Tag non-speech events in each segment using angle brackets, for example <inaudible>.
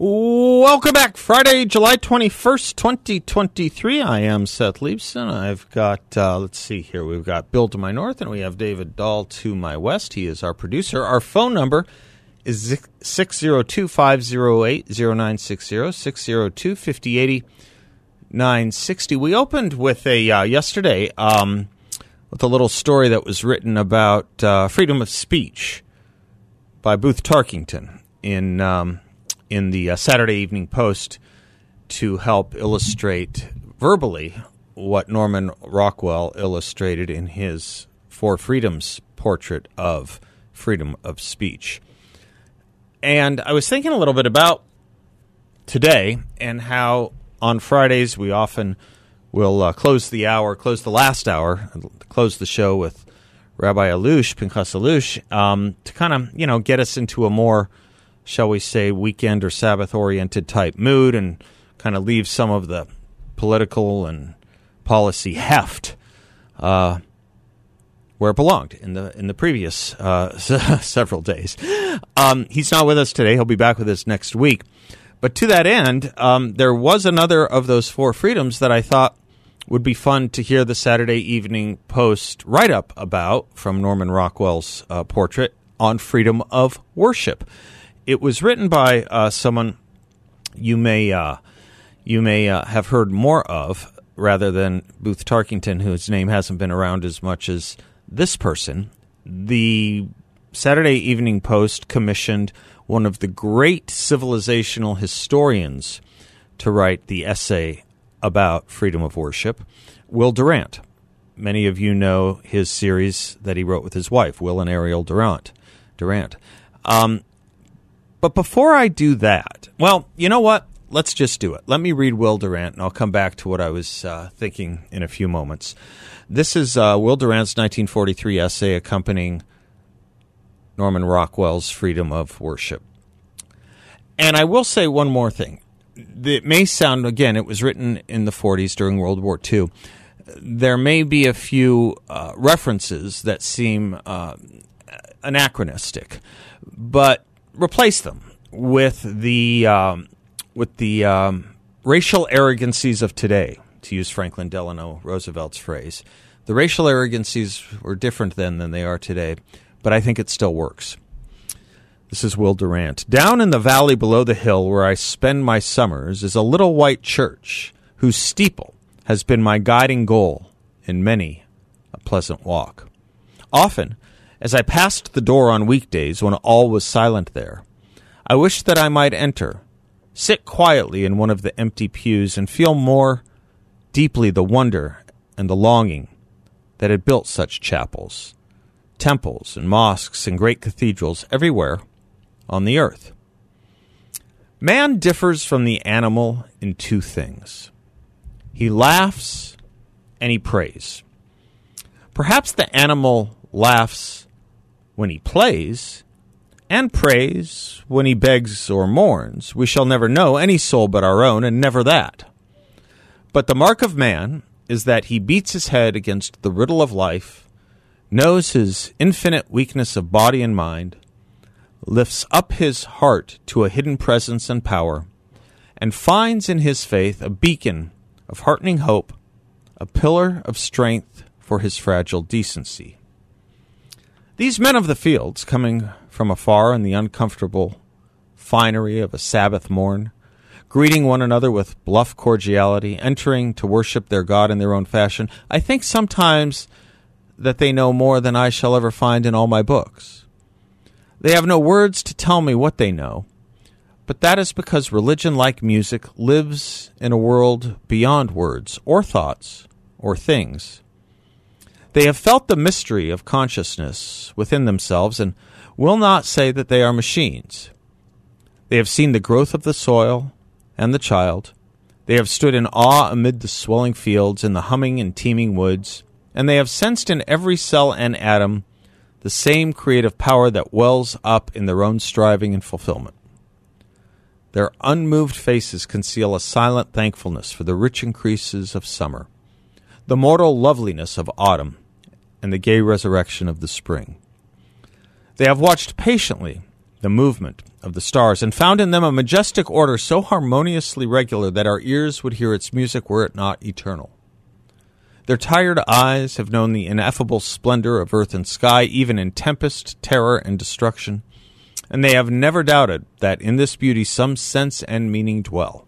Welcome back. Friday, July 21st, 2023. I am Seth Leibsohn. I've got, uh, let's see here, we've got Bill to my north and we have David Dahl to my west. He is our producer. Our phone number is 602 508 0960, 602 5080 960. We opened with a, uh, yesterday, um, with a little story that was written about uh, freedom of speech by Booth Tarkington in. Um, in the uh, Saturday Evening Post to help illustrate verbally what Norman Rockwell illustrated in his Four Freedoms portrait of freedom of speech. And I was thinking a little bit about today and how on Fridays we often will uh, close the hour, close the last hour, close the show with Rabbi Allouche, Pinchas Allouche, um, to kind of, you know, get us into a more – shall we say, weekend or Sabbath oriented type mood and kind of leave some of the political and policy heft uh, where it belonged in the in the previous uh, <laughs> several days. Um, he's not with us today. He'll be back with us next week. But to that end, um, there was another of those four freedoms that I thought would be fun to hear the Saturday Evening Post write up about from Norman Rockwell's uh, portrait on freedom of worship. It was written by uh, someone you may uh, you may uh, have heard more of, rather than Booth Tarkington, whose name hasn't been around as much as this person. The Saturday Evening Post commissioned one of the great civilizational historians to write the essay about freedom of worship, Will Durant. Many of you know his series that he wrote with his wife, Will and Ariel Durant. Durant. Um, but before I do that, well, you know what? Let's just do it. Let me read Will Durant, and I'll come back to what I was uh, thinking in a few moments. This is uh, Will Durant's 1943 essay accompanying Norman Rockwell's Freedom of Worship. And I will say one more thing. It may sound, again, it was written in the 40s during World War II. There may be a few uh, references that seem uh, anachronistic, but replace them with the um, with the um, racial arrogancies of today, to use Franklin Delano Roosevelt's phrase. The racial arrogancies were different then than they are today, but I think it still works. This is Will Durant. Down in the valley below the hill where I spend my summers is a little white church whose steeple has been my guiding goal in many a pleasant walk. Often as I passed the door on weekdays when all was silent there, I wished that I might enter, sit quietly in one of the empty pews, and feel more deeply the wonder and the longing that had built such chapels, temples, and mosques and great cathedrals everywhere on the earth. Man differs from the animal in two things he laughs and he prays. Perhaps the animal laughs when he plays, and prays when he begs or mourns. We shall never know any soul but our own, and never that. But the mark of man is that he beats his head against the riddle of life, knows his infinite weakness of body and mind, lifts up his heart to a hidden presence and power, and finds in his faith a beacon of heartening hope, a pillar of strength for his fragile decency. These men of the fields, coming from afar in the uncomfortable finery of a Sabbath morn, greeting one another with bluff cordiality, entering to worship their God in their own fashion, I think sometimes that they know more than I shall ever find in all my books. They have no words to tell me what they know, but that is because religion, like music, lives in a world beyond words, or thoughts, or things. They have felt the mystery of consciousness within themselves and will not say that they are machines. They have seen the growth of the soil and the child. They have stood in awe amid the swelling fields and the humming and teeming woods, and they have sensed in every cell and atom the same creative power that wells up in their own striving and fulfillment. Their unmoved faces conceal a silent thankfulness for the rich increases of summer, the mortal loveliness of autumn, and the gay resurrection of the spring. They have watched patiently the movement of the stars and found in them a majestic order so harmoniously regular that our ears would hear its music were it not eternal. Their tired eyes have known the ineffable splendor of earth and sky, even in tempest, terror, and destruction, and they have never doubted that in this beauty some sense and meaning dwell.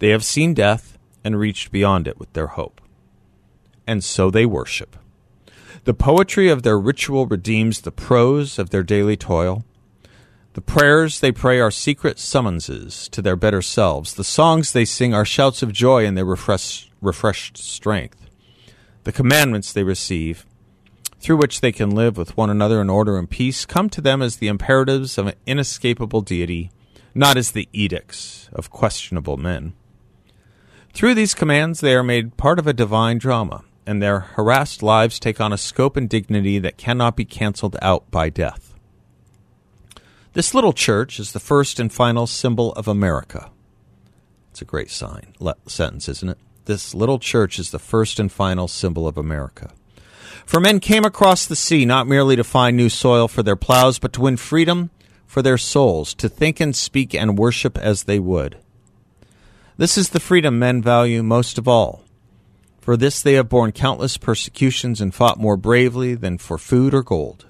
They have seen death and reached beyond it with their hope. And so they worship. The poetry of their ritual redeems the prose of their daily toil. The prayers they pray are secret summonses to their better selves. The songs they sing are shouts of joy in their refresh, refreshed strength the commandments they receive, through which they can live with one another in order and peace, come to them as the imperatives of an inescapable deity, not as the edicts of questionable men. Through these commands, they are made part of a divine drama, and their harassed lives take on a scope and dignity that cannot be cancelled out by death. This little church is the first and final symbol of America. It's a great sign le- sentence, isn't it? this little church is the first and final symbol of America. For men came across the sea not merely to find new soil for their plows, but to win freedom for their souls, to think and speak and worship as they would. This is the freedom men value most of all. For this they have borne countless persecutions and fought more bravely than for food or gold.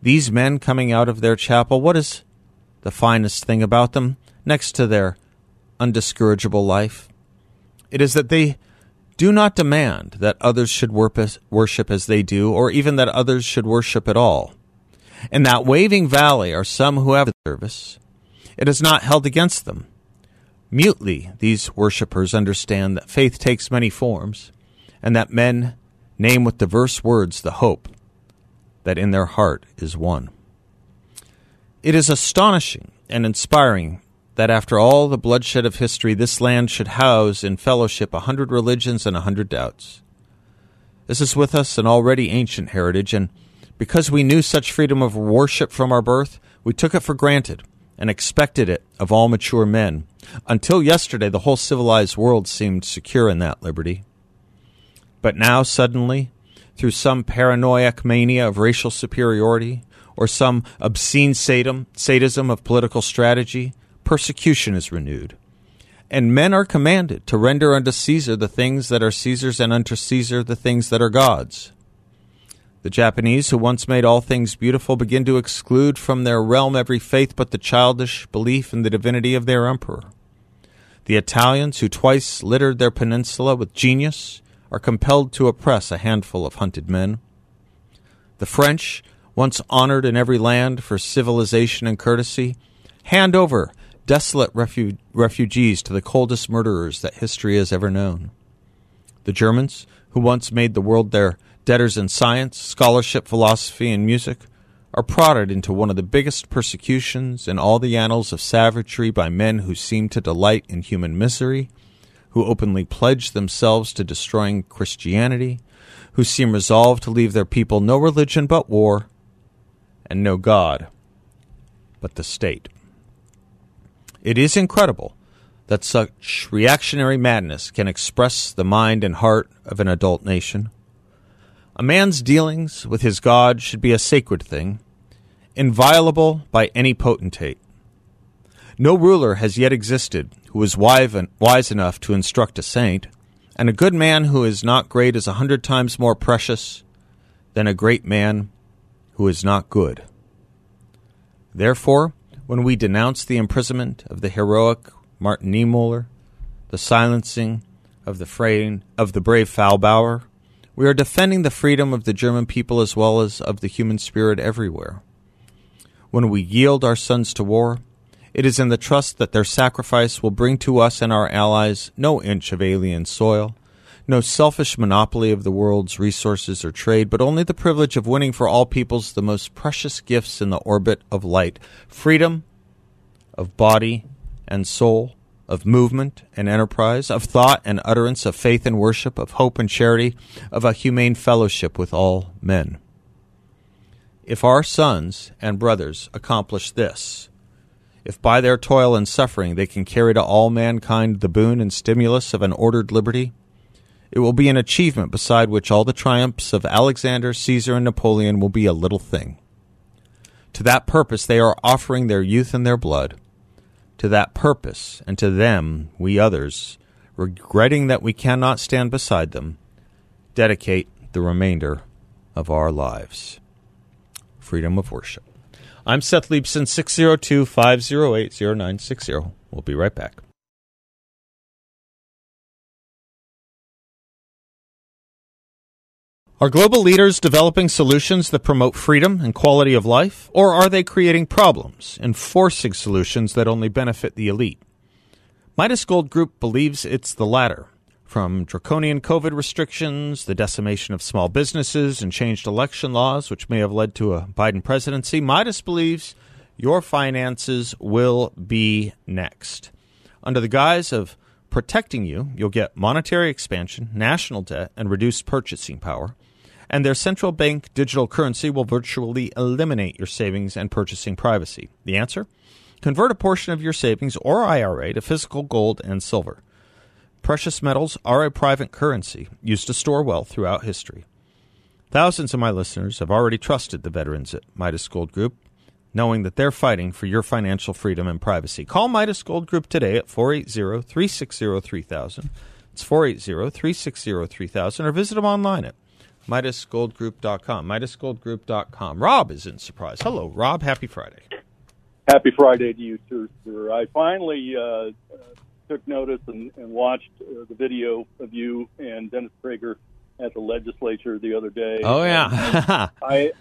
These men coming out of their chapel, what is the finest thing about them, next to their undiscourageable life? It is that they do not demand that others should worship as they do, or even that others should worship at all. In that waving valley are some who have service. It is not held against them. Mutely, these worshippers understand that faith takes many forms, and that men name with diverse words the hope that in their heart is one. It is astonishing and inspiring that after all the bloodshed of history, this land should house in fellowship a hundred religions and a hundred doubts. This is with us an already ancient heritage, and because we knew such freedom of worship from our birth, we took it for granted and expected it of all mature men. Until yesterday, the whole civilized world seemed secure in that liberty. But now, suddenly, through some paranoiac mania of racial superiority, or some obscene sadism, sadism of political strategy, persecution is renewed. And men are commanded to render unto Caesar the things that are Caesar's, and unto Caesar the things that are God's. The Japanese, who once made all things beautiful, begin to exclude from their realm every faith but the childish belief in the divinity of their emperor. The Italians, who twice littered their peninsula with genius, are compelled to oppress a handful of hunted men. The French, once honored in every land for civilization and courtesy, hand over desolate refu- refugees to the coldest murderers that history has ever known. The Germans, who once made the world their debtors in science, scholarship, philosophy, and music, are prodded into one of the biggest persecutions in all the annals of savagery by men who seem to delight in human misery, who openly pledge themselves to destroying Christianity, who seem resolved to leave their people no religion but war, and no God but the state. It is incredible that such reactionary madness can express the mind and heart of an adult nation. A man's dealings with his God should be a sacred thing, inviolable by any potentate. No ruler has yet existed who was wise enough to instruct a saint, and a good man who is not great is a hundred times more precious than a great man who is not good. Therefore, when we denounce the imprisonment of the heroic Martin Niemöller, the silencing of the, fraying, of the brave Faulhaber, we are defending the freedom of the German people as well as of the human spirit everywhere. When we yield our sons to war, it is in the trust that their sacrifice will bring to us and our allies no inch of alien soil, no selfish monopoly of the world's resources or trade, but only the privilege of winning for all peoples the most precious gifts in the orbit of light freedom of body and soul, of movement and enterprise, of thought and utterance, of faith and worship, of hope and charity, of a humane fellowship with all men. If our sons and brothers accomplish this, if by their toil and suffering they can carry to all mankind the boon and stimulus of an ordered liberty, it will be an achievement beside which all the triumphs of Alexander, Caesar, and Napoleon will be a little thing. To that purpose they are offering their youth and their blood. To that purpose, and to them, we others, regretting that we cannot stand beside them, dedicate the remainder of our lives freedom of worship. I'm Seth Leibsohn, 602 508 0960. We'll be right back. Are global leaders developing solutions that promote freedom and quality of life, or are they creating problems and forcing solutions that only benefit the elite? Midas Gold Group believes it's the latter. From draconian COVID restrictions, the decimation of small businesses, and changed election laws, which may have led to a Biden presidency, Midas believes your finances will be next. Under the guise of protecting you, you'll get monetary expansion, national debt, and reduced purchasing power. And their central bank digital currency will virtually eliminate your savings and purchasing privacy. The answer? Convert a portion of your savings or IRA to physical gold and silver. Precious metals are a private currency used to store wealth throughout history. Thousands of my listeners have already trusted the veterans at Midas Gold Group, knowing that they're fighting for your financial freedom and privacy. Call Midas Gold Group today at 480 360 3000. It's 480 360 3000, or visit them online at MidasGoldGroup.com. MidasGoldGroup.com. Rob is in surprise. Hello, Rob. Happy Friday. Happy Friday to you, too, sir. I finally uh, took notice and, and watched uh, the video of you and Dennis Prager at the legislature the other day. Oh yeah, <laughs> I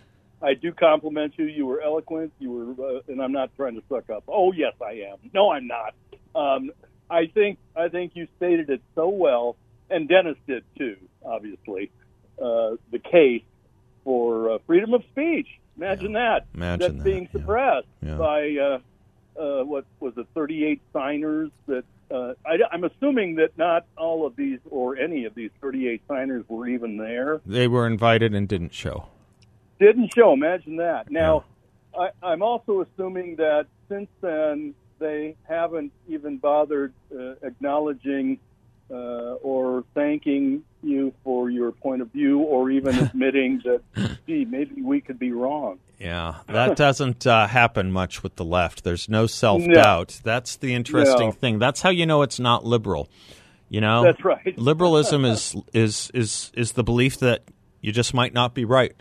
I do compliment you. You were eloquent. You were, uh, and I'm not trying to suck up. Oh yes, I am. No, I'm not. Um, I think I think you stated it so well, and Dennis did too. Obviously, uh, the case for uh, freedom of speech. Imagine Yeah. that. Imagine That's that, being suppressed Yeah. by uh, uh, what was it, 38 signers that uh, I, I'm assuming that not all of these or any of these 38 signers were even there. they were invited and didn't show. Didn't show. Imagine that. Now, I, I'm also assuming that since then they haven't even bothered uh, acknowledging uh, or thanking you for your point of view, or even <laughs> admitting that, gee, maybe we could be wrong. Yeah, that <laughs> doesn't uh, happen much with the left. There's no self doubt. That's the interesting No. thing. That's how you know it's not liberal. You know, That's right. <laughs> liberalism is is is is the belief that you just might not be right.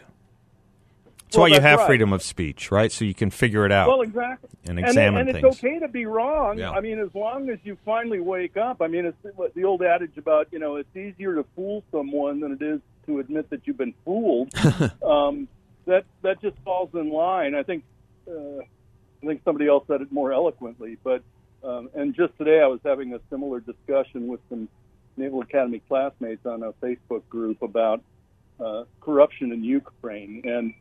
That's Well, why you that's have right. freedom of speech, right? So you can figure it out. Well, exactly. And examine and, things. it's okay to be wrong. Yeah. I mean, as long as you finally wake up. I mean, it's the old adage about you know it's easier to fool someone than it is to admit that you've been fooled. <laughs> um, that that just falls in line. I think uh, I think somebody else said it more eloquently, but um, and just today I was having a similar discussion with some Naval Academy classmates on a Facebook group about uh, corruption in Ukraine, and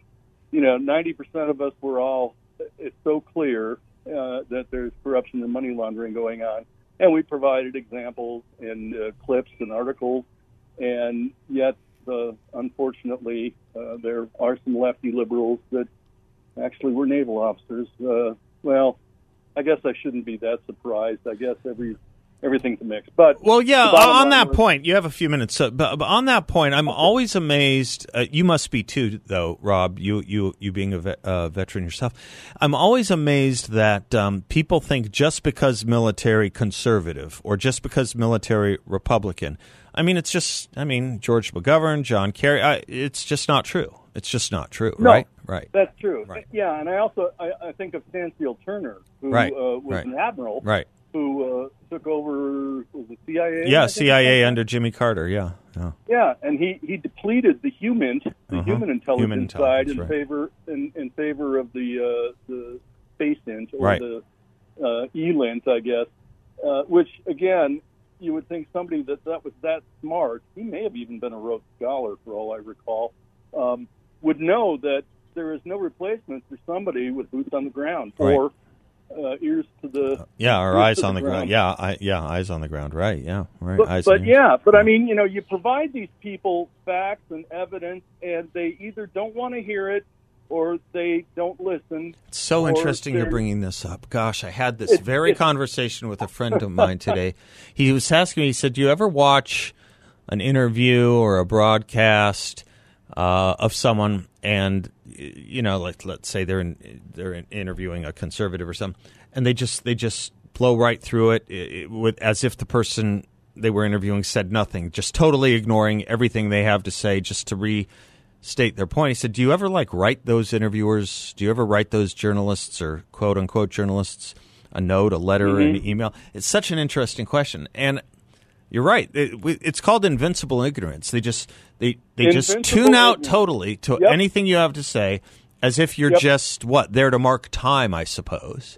you know, 90% of us were all, it's so clear uh, that there's corruption and money laundering going on. And we provided examples in uh, clips and articles. And yet, uh, unfortunately, uh, there are some lefty liberals that actually were naval officers. Uh, well, I guess I shouldn't be that surprised. I guess every everything's a mix. But Well, yeah. On that was- point, you have a few minutes. So, but, but on that point, I'm always amazed. Uh, you must be too, though, Rob. You you you being a vet, uh, veteran yourself, I'm always amazed that um, people think just because military conservative or just because military Republican. I mean, it's just. I mean, George McGovern, John Kerry. I, it's just not true. It's just not true, No. right? Right. That's true. Right. Yeah, and I also I, I think of Stansfield Turner, who Right. uh, was Right. an admiral, Right. Who uh, took over was it CIA? Yeah. CIA under Jimmy Carter. Yeah. yeah. Yeah, and he, he depleted the human the Uh-huh. human intelligence Human side in right. favor in, in favor of the uh, the space int or Right. the uh, ELINT, I guess. Uh, which again, you would think somebody that that was that smart. He may have even been a Rhodes Scholar, for all I recall. Um, would know that there is no replacement for somebody with boots on the ground Right. or uh, ears to the Yeah, or eyes on the ground. Yeah, I, yeah, eyes on the ground. Right. Yeah. Right. But, eyes but yeah, but I mean, you know, you provide these people facts and evidence, and they either don't want to hear it or they don't listen. It's so interesting you're bringing this up. Gosh, I had this It's- very it's- conversation with a friend of mine today. <laughs> He was asking me, he said, Do you ever watch an interview or a broadcast uh, of someone and y- you know, like let's say they're in, they're in interviewing a conservative or something, and they just they just blow right through it, i i with as if the person they were interviewing said nothing, just totally ignoring everything they have to say just to restate their point. He said, "Do you ever like write those interviewers? Do you ever write those journalists or quote unquote journalists a note, a letter, an mm-hmm. email?" It's such an interesting question, and you're right. It, it's called invincible ignorance. They just they they just tune out ignorance. totally to Yep. anything you have to say, as if you're Yep. just what there to mark time, I suppose.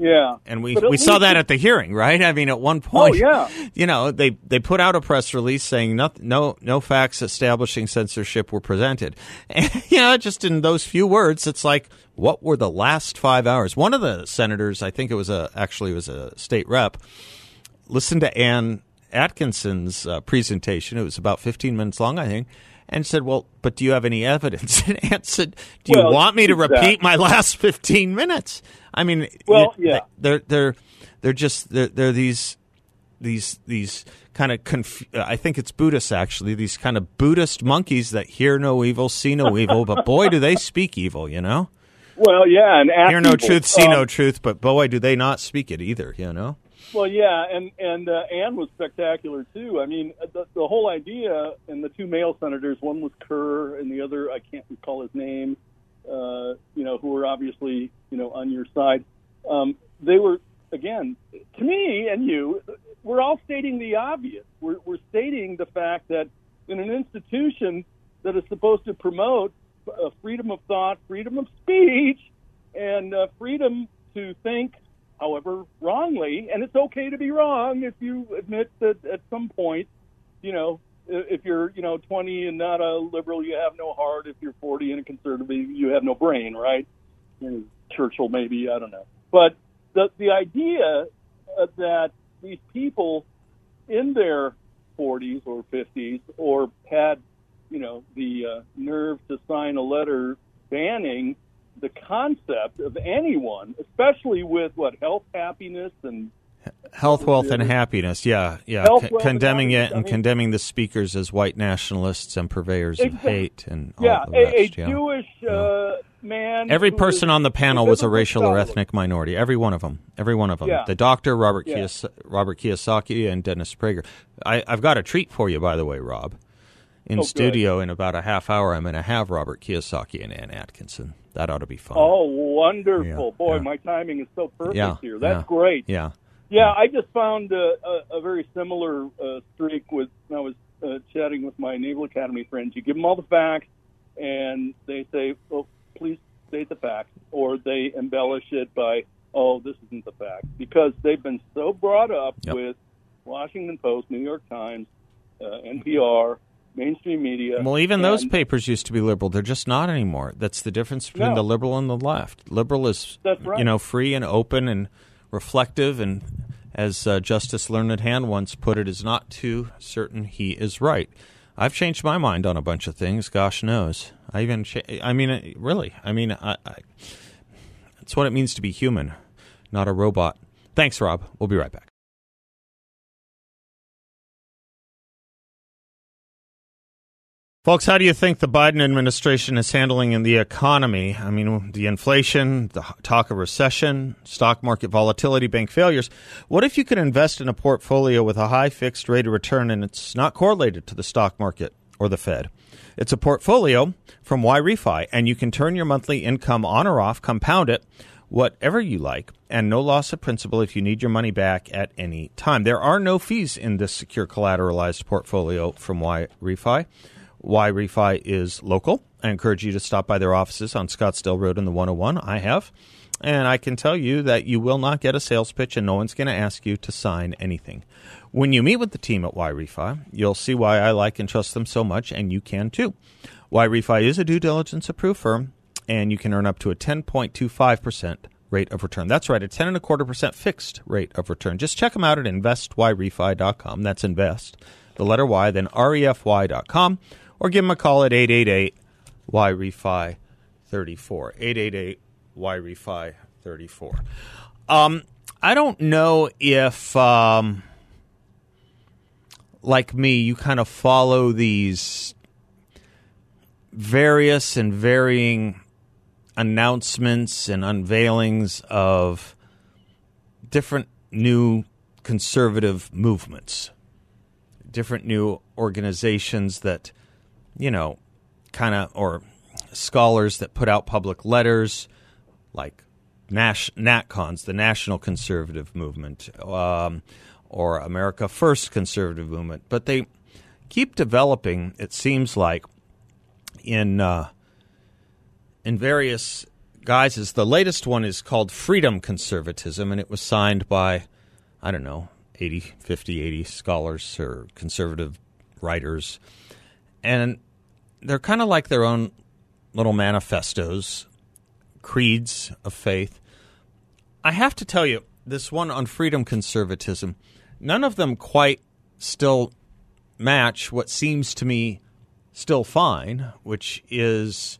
Yeah, And we, we saw that at the hearing, right? I mean, at one point, yeah. <laughs> you know, they, they put out a press release saying nothing, no no facts establishing censorship were presented. <laughs> And, you know, just in those few words, it's like, what were the last five hours? One of the senators, I think it was a actually it was a state rep, listened to Ann Atkinson's uh, presentation. It was about 15 minutes long, I think, and said, "Well, but do you have any evidence?" <laughs> And Ann said, "Do you Well, want me to exactly. repeat my last 15 minutes?" I mean, Well, it- yeah. they're they're they're just they're, they're these these these kind of conf- I think it's Buddhists actually these kind of Buddhist monkeys that hear no evil, see no evil, but boy do they speak evil, you know. Well, yeah, and Hear no people, truth, see um, no truth, but boy do they not speak it either, you know. Well, yeah, and and uh, Ann was spectacular too. I mean, uh, the, the whole idea, and the two male senators, one was Kerr, and the other I can't recall his name. Uh, you know, who were obviously you know on your side. Um, they were again to me and you. We're all stating the obvious. We're, we're stating the fact that in an institution that is supposed to promote uh, freedom of thought, freedom of speech, and uh, freedom to think however wrongly and it's okay to be wrong if you admit that at some point you know if you're you know 20 and not a liberal you have no heart. If you're 40 and a conservative you have no brain right? And churchill maybe i don't know. But the the idea uh, that these people in their 40s or 50s or had you know the uh, nerve to sign a letter banning the concept of anyone, especially with what health, happiness, and Health, wealth, and happiness. Yeah, yeah. Health, wealth, condemning it and I mean- condemning the speakers as white nationalists and purveyors of hate and all yeah, the a, rest. a yeah. Jewish uh, man. Every person on the panel was a racial or ethnic minority. Every one of them. Every one of them. Yeah. The doctor, Robert, Yeah. Kiyos- Robert Kiyosaki, and Dennis Prager. I, I've got a treat for you, by the way, Rob. In Oh, good. studio, in about a half hour, I'm going to have Robert Kiyosaki and Ann Atkinson. That ought to be fun. Oh, wonderful! Yeah, Boy, yeah. my timing is so perfect yeah, here. That's great. Yeah. Yeah, I just found uh, a, a very similar uh, streak with. I was uh, chatting with my Naval Academy friends. You give them all the facts, and they say, "Well, please state the facts," or they embellish it by, "Oh, this isn't the fact," because they've been so brought up Yep. with Washington Post, New York Times, uh, NPR, mainstream media. Well, even those papers used to be liberal. They're just not anymore. That's the difference between No. the liberal and the left. Liberal is, right. you know, free and open and reflective, and as uh, Justice Learned Hand once put it, is not too certain he is right. I've changed my mind on a bunch of things. Gosh knows. I even. Cha- I mean, really. I mean, I, I, it's what it means to be human, not a robot. Thanks, Rob. We'll be right back. Folks, how do you think the Biden administration is handling in the economy? I mean, the inflation, the talk of recession, stock market volatility, bank failures. What if you could invest in a portfolio with a high fixed rate of return and it's not correlated to the stock market or the Fed? It's a portfolio from YRefi, and you can turn your monthly income on or off, compound it, whatever you like, and no loss of principal if you need your money back at any time. There are no fees in this secure collateralized portfolio from. Y Refi is local. I encourage you to stop by their offices on Scottsdale Road in the 101. I have. And I can tell you that you will not get a sales pitch and no one's going to ask you to sign anything. When you meet with the team at Y Refi, you'll see why I like and trust them so much, and you can too. Y Refi is a due diligence approved firm, and you can earn up to a 10.25% rate of return. That's right, a ten and a quarter percent fixed rate of return. Just check them out at investyrefy.com. That's invest, the letter Y, then refy.com, or give them a call at 888 Y Refi 34. 888 Y Refi 34. Um, I don't know if, um, like me, you kind of follow these various and varying announcements and unveilings of different new conservative movements, different new organizations that, you know, kind of, or scholars that put out public letters like Nash, NatCons, the National Conservative Movement, um, or America First Conservative Movement. But they keep developing, it seems like, in uh, in various guises. The latest one is called Freedom Conservatism, and it was signed by, I don't know, 80, 50, 80 scholars or conservative writers. And they're kind of like their own little manifestos, creeds of faith. I have to tell you, this one on freedom conservatism, none of them quite still match what seems to me still fine, which is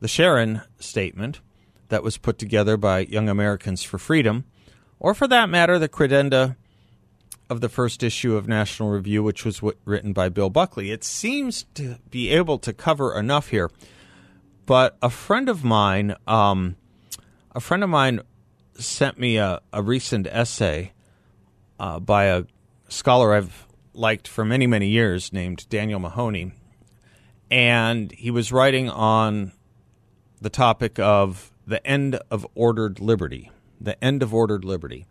the Sharon statement that was put together by Young Americans for Freedom, or for that matter, the credenda of the first issue of National Review, which was written by Bill Buckley. It seems to be able to cover enough here. But a friend of mine, um, a friend of mine, sent me a, a recent essay uh, by a scholar I've liked for many, many years named Daniel Mahoney. And he was writing on the topic of the end of ordered liberty. The end of ordered liberty.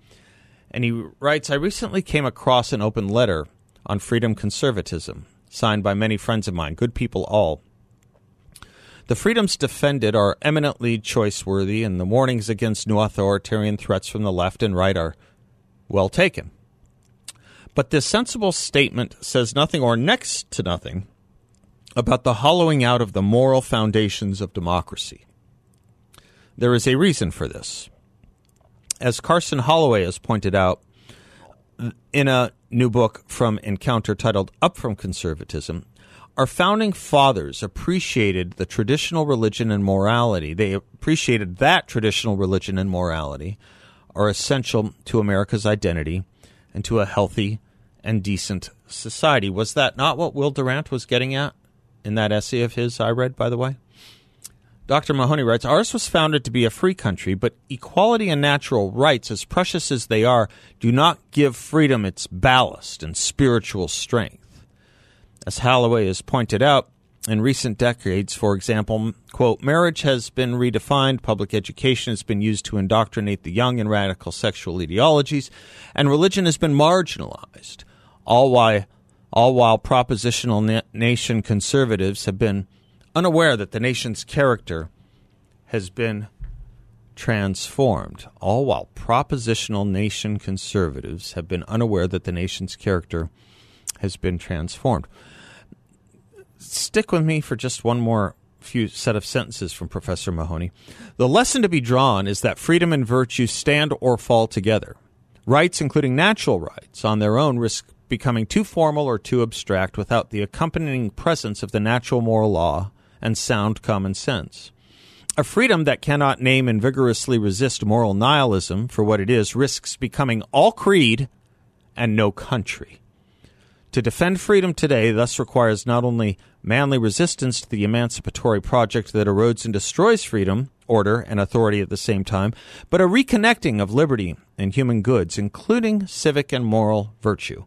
And he writes I recently came across an open letter on freedom conservatism, signed by many friends of mine, good people all. The freedoms defended are eminently choice worthy, and the warnings against new authoritarian threats from the left and right are well taken. But this sensible statement says nothing or next to nothing about the hollowing out of the moral foundations of democracy. There is a reason for this. As Carson Holloway has pointed out in a new book from Encounter titled Up from Conservatism, our founding fathers appreciated the traditional religion and morality. They appreciated that traditional religion and morality are essential to America's identity and to a healthy and decent society. Was that not what Will Durant was getting at? in that essay of his I read, by the way. Dr. Mahoney writes Ours was founded to be a free country, but equality and natural rights, as precious as they are, do not give freedom its ballast and spiritual strength. As Holloway has pointed out, in recent decades, for example, quote, marriage has been redefined, public education has been used to indoctrinate the young in radical sexual ideologies, and religion has been marginalized, all while all while propositional na- nation conservatives have been unaware that the nation's character has been transformed. All while propositional nation conservatives have been unaware that the nation's character has been transformed. Stick with me for just one more few set of sentences from Professor Mahoney. The lesson to be drawn is that freedom and virtue stand or fall together. Rights, including natural rights, on their own risk becoming too formal or too abstract without the accompanying presence of the natural moral law and sound common sense. A freedom that cannot name and vigorously resist moral nihilism for what it is risks becoming all creed and no country. To defend freedom today thus requires not only manly resistance to the emancipatory project that erodes and destroys freedom, order, and authority at the same time, but a reconnecting of liberty and human goods, including civic and moral virtue.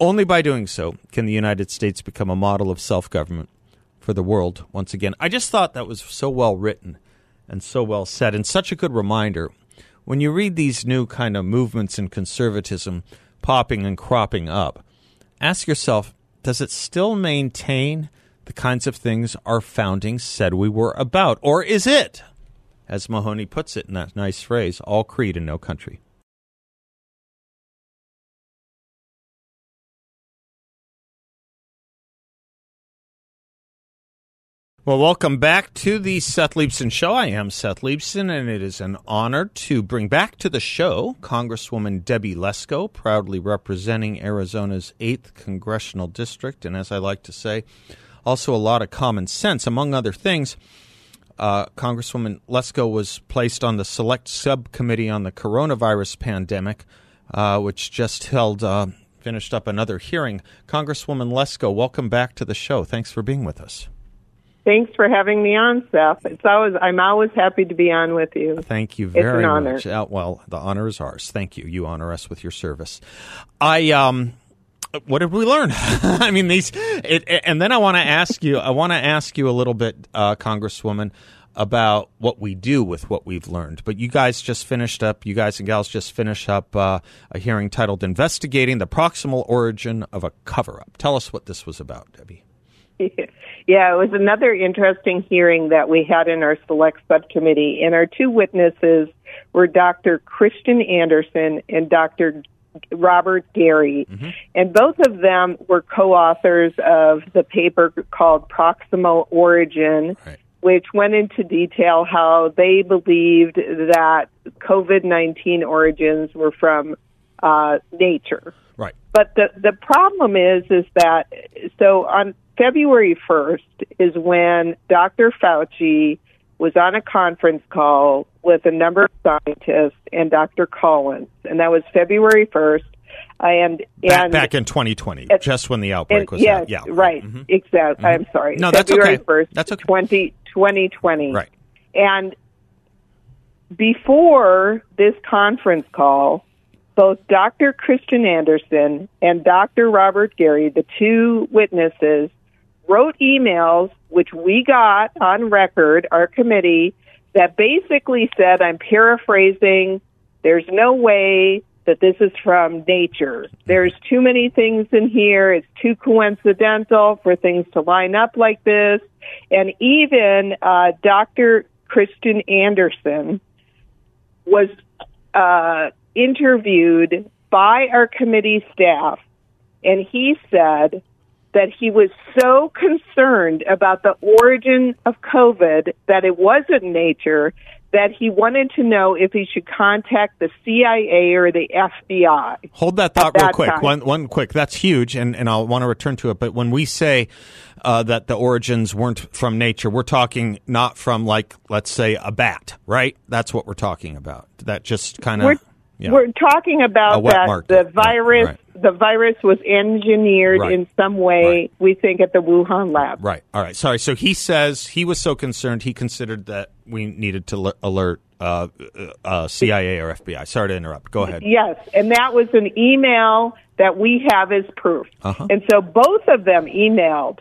Only by doing so can the United States become a model of self government for the world once again. I just thought that was so well written and so well said, and such a good reminder. When you read these new kind of movements in conservatism popping and cropping up, ask yourself does it still maintain the kinds of things our founding said we were about? Or is it, as Mahoney puts it in that nice phrase, all creed and no country? Well, welcome back to the Seth Leibsohn Show. I am Seth Leibsohn, and it is an honor to bring back to the show Congresswoman Debbie Lesko, proudly representing Arizona's 8th Congressional District, and as I like to say, also a lot of common sense. Among other things, uh, Congresswoman Lesko was placed on the Select Subcommittee on the Coronavirus Pandemic, uh, which just held, uh, finished up another hearing. Congresswoman Lesko, welcome back to the show. Thanks for being with us. Thanks for having me on, Seth. It's always I'm always happy to be on with you. Thank you very it's an honor. much. Uh, well, the honor is ours. Thank you. You honor us with your service. I um what did we learn? <laughs> I mean, these, it, and then I want to ask you. I want to ask you a little bit, uh, Congresswoman, about what we do with what we've learned. But you guys just finished up. You guys and gals just finished up uh, a hearing titled "Investigating the Proximal Origin of a Cover-Up." Tell us what this was about, Debbie. <laughs> Yeah, it was another interesting hearing that we had in our select subcommittee. And our two witnesses were Dr. Kristian Andersen and Dr. Robert Garry. Mm-hmm. And both of them were co authors of the paper called Proximal Origin. Right. Which went into detail how they believed that COVID 19 origins were from uh, nature. Right. But the the problem is is that so on February 1st is when Dr. Fauci was on a conference call with a number of scientists and Dr. Collins, and that was February 1st. And, and back, in 2020, at, just when the outbreak and, was yes, out. Yeah, right, mm-hmm. exactly. Mm-hmm. I'm sorry. No, February that's okay. 1st, that's okay. 20, 2020. Right. And before this conference call, both Dr. Kristian Andersen and Dr. Robert Garry, the two witnesses, wrote emails, which we got on record, our committee, that basically said, I'm paraphrasing, there's no way that this is from nature. There's too many things in here. It's too coincidental for things to line up like this. And even uh, Dr. Kristian Andersen was uh, interviewed by our committee staff, and he said that he was so concerned about the origin of COVID that it wasn't nature that he wanted to know if he should contact the CIA or the FBI. Hold that thought real quick. One, one quick. That's huge, and, and I'll want to return to it. But when we say uh, that the origins weren't from nature, we're talking not from, like, let's say, a bat, right? That's what we're talking about. That just kind of. Yeah. We're talking about that market. the virus right. The virus was engineered right. in some way right. we think at the Wuhan lab. Right. All right. Sorry. So he says he was so concerned he considered that we needed to alert uh, uh, CIA or FBI. Sorry to interrupt. Go ahead. Yes, and that was an email that we have as proof. Uh-huh. And so both of them emailed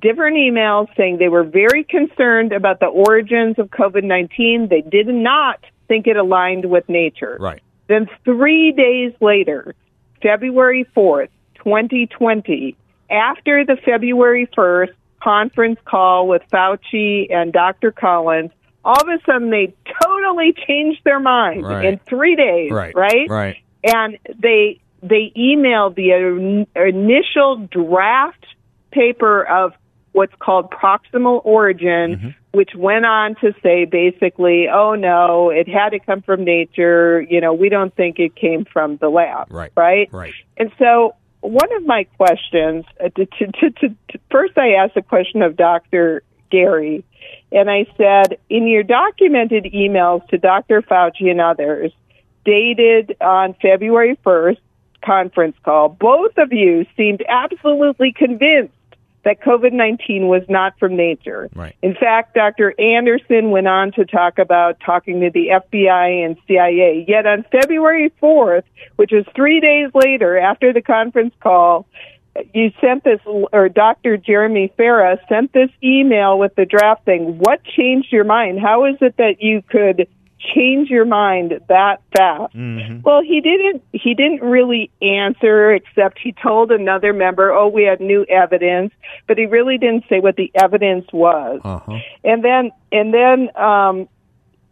different emails saying they were very concerned about the origins of COVID-19. They did not think it aligned with nature. Right. Then three days later, February 4th, 2020, after the February 1st conference call with Fauci and Dr. Collins, all of a sudden they totally changed their mind right. in three days, right? Right. right. And they they emailed the initial draft paper of what's called proximal origin, mm-hmm. Which went on to say basically, oh no, it had to come from nature. You know, we don't think it came from the lab. Right. Right. Right. And so one of my questions, uh, to, to, to, first I asked a question of Dr. Garry, and I said, in your documented emails to Dr. Fauci and others, dated on February 1st, conference call, both of you seemed absolutely convinced that COVID 19 was not from nature. Right. In fact, Dr. Andersen went on to talk about talking to the FBI and CIA. Yet on February 4th, which was three days later after the conference call, you sent this, or Dr. Jeremy Farrar sent this email with the draft thing. What changed your mind? How is it that you could change your mind that fast? Mm-hmm. Well, he didn't. He didn't really answer, except he told another member, "Oh, we had new evidence," but he really didn't say what the evidence was. Uh-huh. And then, and then, um,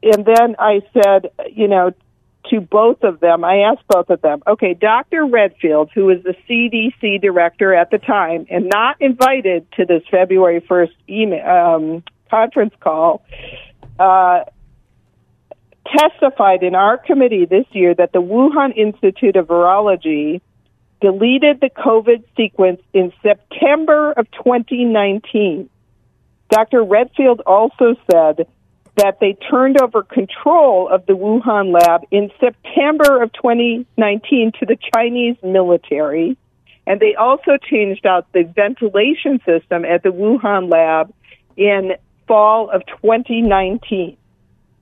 and then I said, you know, to both of them, I asked both of them, okay, Dr. Redfield, who was the CDC director at the time and not invited to this February 1st email, um, conference call, uh, testified in our committee this year that the Wuhan Institute of Virology deleted the COVID sequence in September of 2019. Dr. Redfield also said that they turned over control of the Wuhan lab in September of 2019 to the Chinese military. And they also changed out the ventilation system at the Wuhan lab in fall of 2019.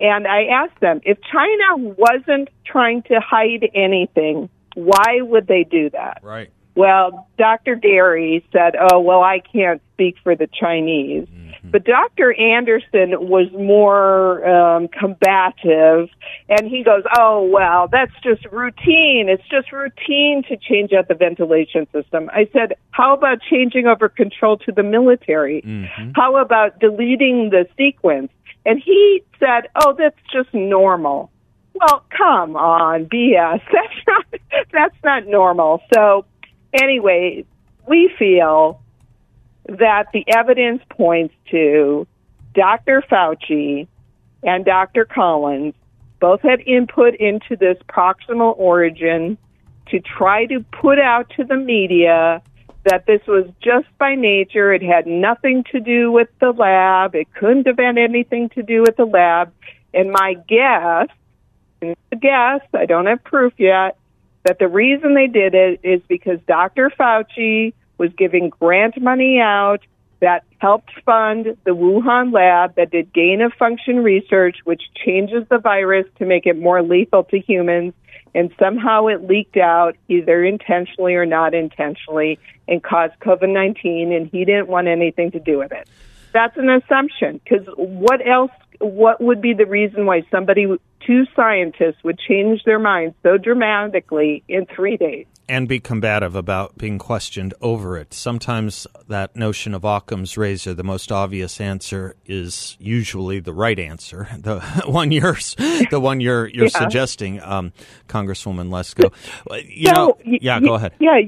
And I asked them if China wasn't trying to hide anything, why would they do that? Right. Well, Dr. Garry said, "Oh, well, I can't speak for the Chinese." Mm-hmm. But Dr. Andersen was more um, combative, and he goes, "Oh, well, that's just routine. It's just routine to change out the ventilation system." I said, "How about changing over control to the military? Mm-hmm. How about deleting the sequence?" And he said, "Oh, that's just normal." Well, come on, BS. <laughs> That's not that's not normal. So anyway, we feel that the evidence points to Dr. Fauci and Dr. Collins both had input into this proximal origin to try to put out to the media that this was just by nature. It had nothing to do with the lab. It couldn't have had anything to do with the lab. And my guess, guess, I don't have proof yet, that the reason they did it is because Dr. Fauci was giving grant money out that helped fund the Wuhan lab that did gain of function research, which changes the virus to make it more lethal to humans. And somehow it leaked out, either intentionally or not intentionally, and caused COVID 19, and he didn't want anything to do with it. That's an assumption, because what else what would be the reason why somebody, two scientists, would change their minds so dramatically in three days? And be combative about being questioned over it. Sometimes that notion of Occam's razor, the most obvious answer, is usually the right answer. <laughs> The one you're, the one you're you're yeah. suggesting, um, Congresswoman Lesko. <laughs> You so, know, yeah, go ahead. Yeah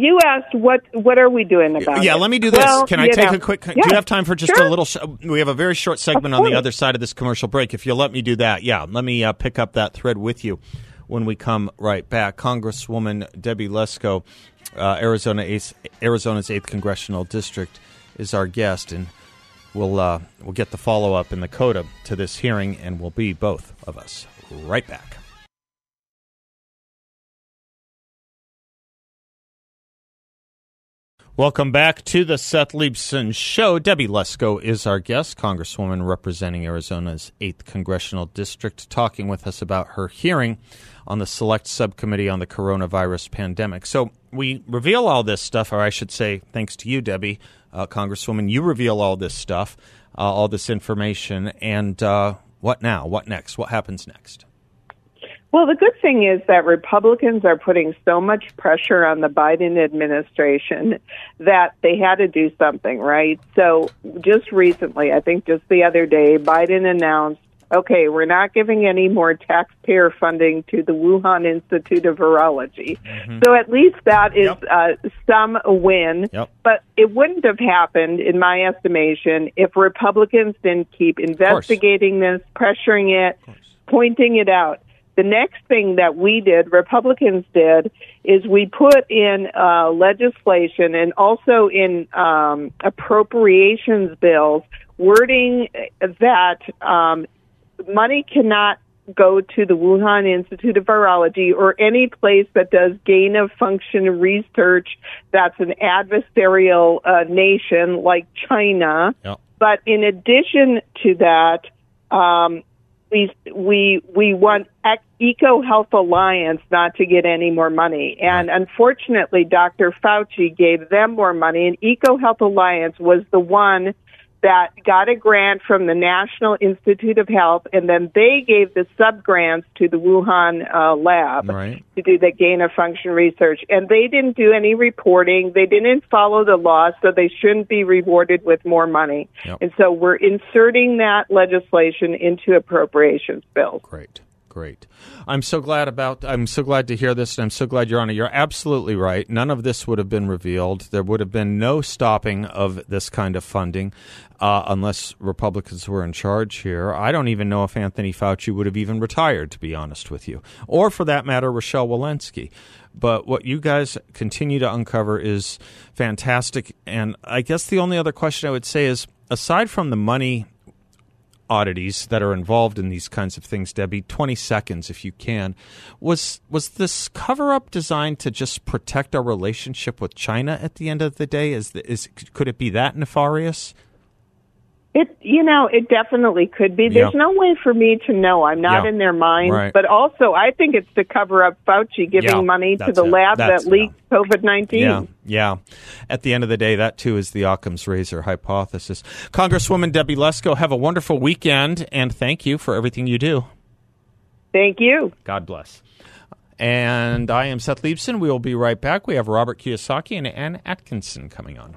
you asked what what are we doing about yeah it? let me do this well, can i take know. a quick yeah. do you have time for just sure. a little sh- we have a very short segment on the other side of this commercial break if you'll let me do that yeah let me uh, pick up that thread with you when we come right back congresswoman debbie lesko uh, arizona Ace, arizona's 8th congressional district is our guest and we'll uh, we'll get the follow-up in the coda to this hearing and we'll be both of us right back Welcome back to the Seth Leibsohn Show. Debbie Lesko is our guest, Congresswoman representing Arizona's 8th Congressional District, talking with us about her hearing on the Select Subcommittee on the Coronavirus Pandemic. So we reveal all this stuff, or I should say, thanks to you, Debbie, uh, Congresswoman, you reveal all this stuff, uh, all this information, and uh, what now? What next? What happens next? Well, the good thing is that Republicans are putting so much pressure on the Biden administration that they had to do something, right? So just recently, I think just the other day, Biden announced, okay, we're not giving any more taxpayer funding to the Wuhan Institute of Virology. Mm-hmm. So at least that is yep. uh, some win. Yep. But it wouldn't have happened, in my estimation, if Republicans didn't keep investigating this, pressuring it, pointing it out. The next thing that we did, Republicans did, is we put in uh, legislation and also in um, appropriations bills wording that um, money cannot go to the Wuhan Institute of Virology or any place that does gain of function research that's an adversarial uh, nation like China. Yep. But in addition to that, um, we we we want Eco Health Alliance not to get any more money, and unfortunately, Dr. Fauci gave them more money, and Eco Health Alliance was the one that got a grant from the National Institute of Health, and then they gave the sub grants to the Wuhan uh, lab right. to do the gain of function research. And they didn't do any reporting. They didn't follow the law, so they shouldn't be rewarded with more money. Yep. And so we're inserting that legislation into appropriations bills. Great. Great. I'm so glad about. I'm so glad to hear this, and I'm so glad you're on it. You're absolutely right. None of this would have been revealed. There would have been no stopping of this kind of funding, uh, unless Republicans were in charge here. I don't even know if Anthony Fauci would have even retired, to be honest with you, or for that matter, Rochelle Walensky. But what you guys continue to uncover is fantastic. And I guess the only other question I would say is, aside from the money oddities that are involved in these kinds of things, Debbie. Twenty seconds, if you can. Was was this cover up designed to just protect our relationship with China at the end of the day? Is is could it be that nefarious? It, you know, it definitely could be. There's Yeah. no way for me to know. I'm not Yeah. in their mind. Right. But also, I think it's to cover up Fauci giving Yeah, money to the it. lab That's- that leaked COVID 19. Yeah, yeah. At the end of the day, that too is the Occam's razor hypothesis. Congresswoman Debbie Lesko, have a wonderful weekend, and thank you for everything you do. Thank you. God bless. And I am Seth Leibsohn. We will be right back. We have Robert Kiyosaki and Ann Atkinson coming on.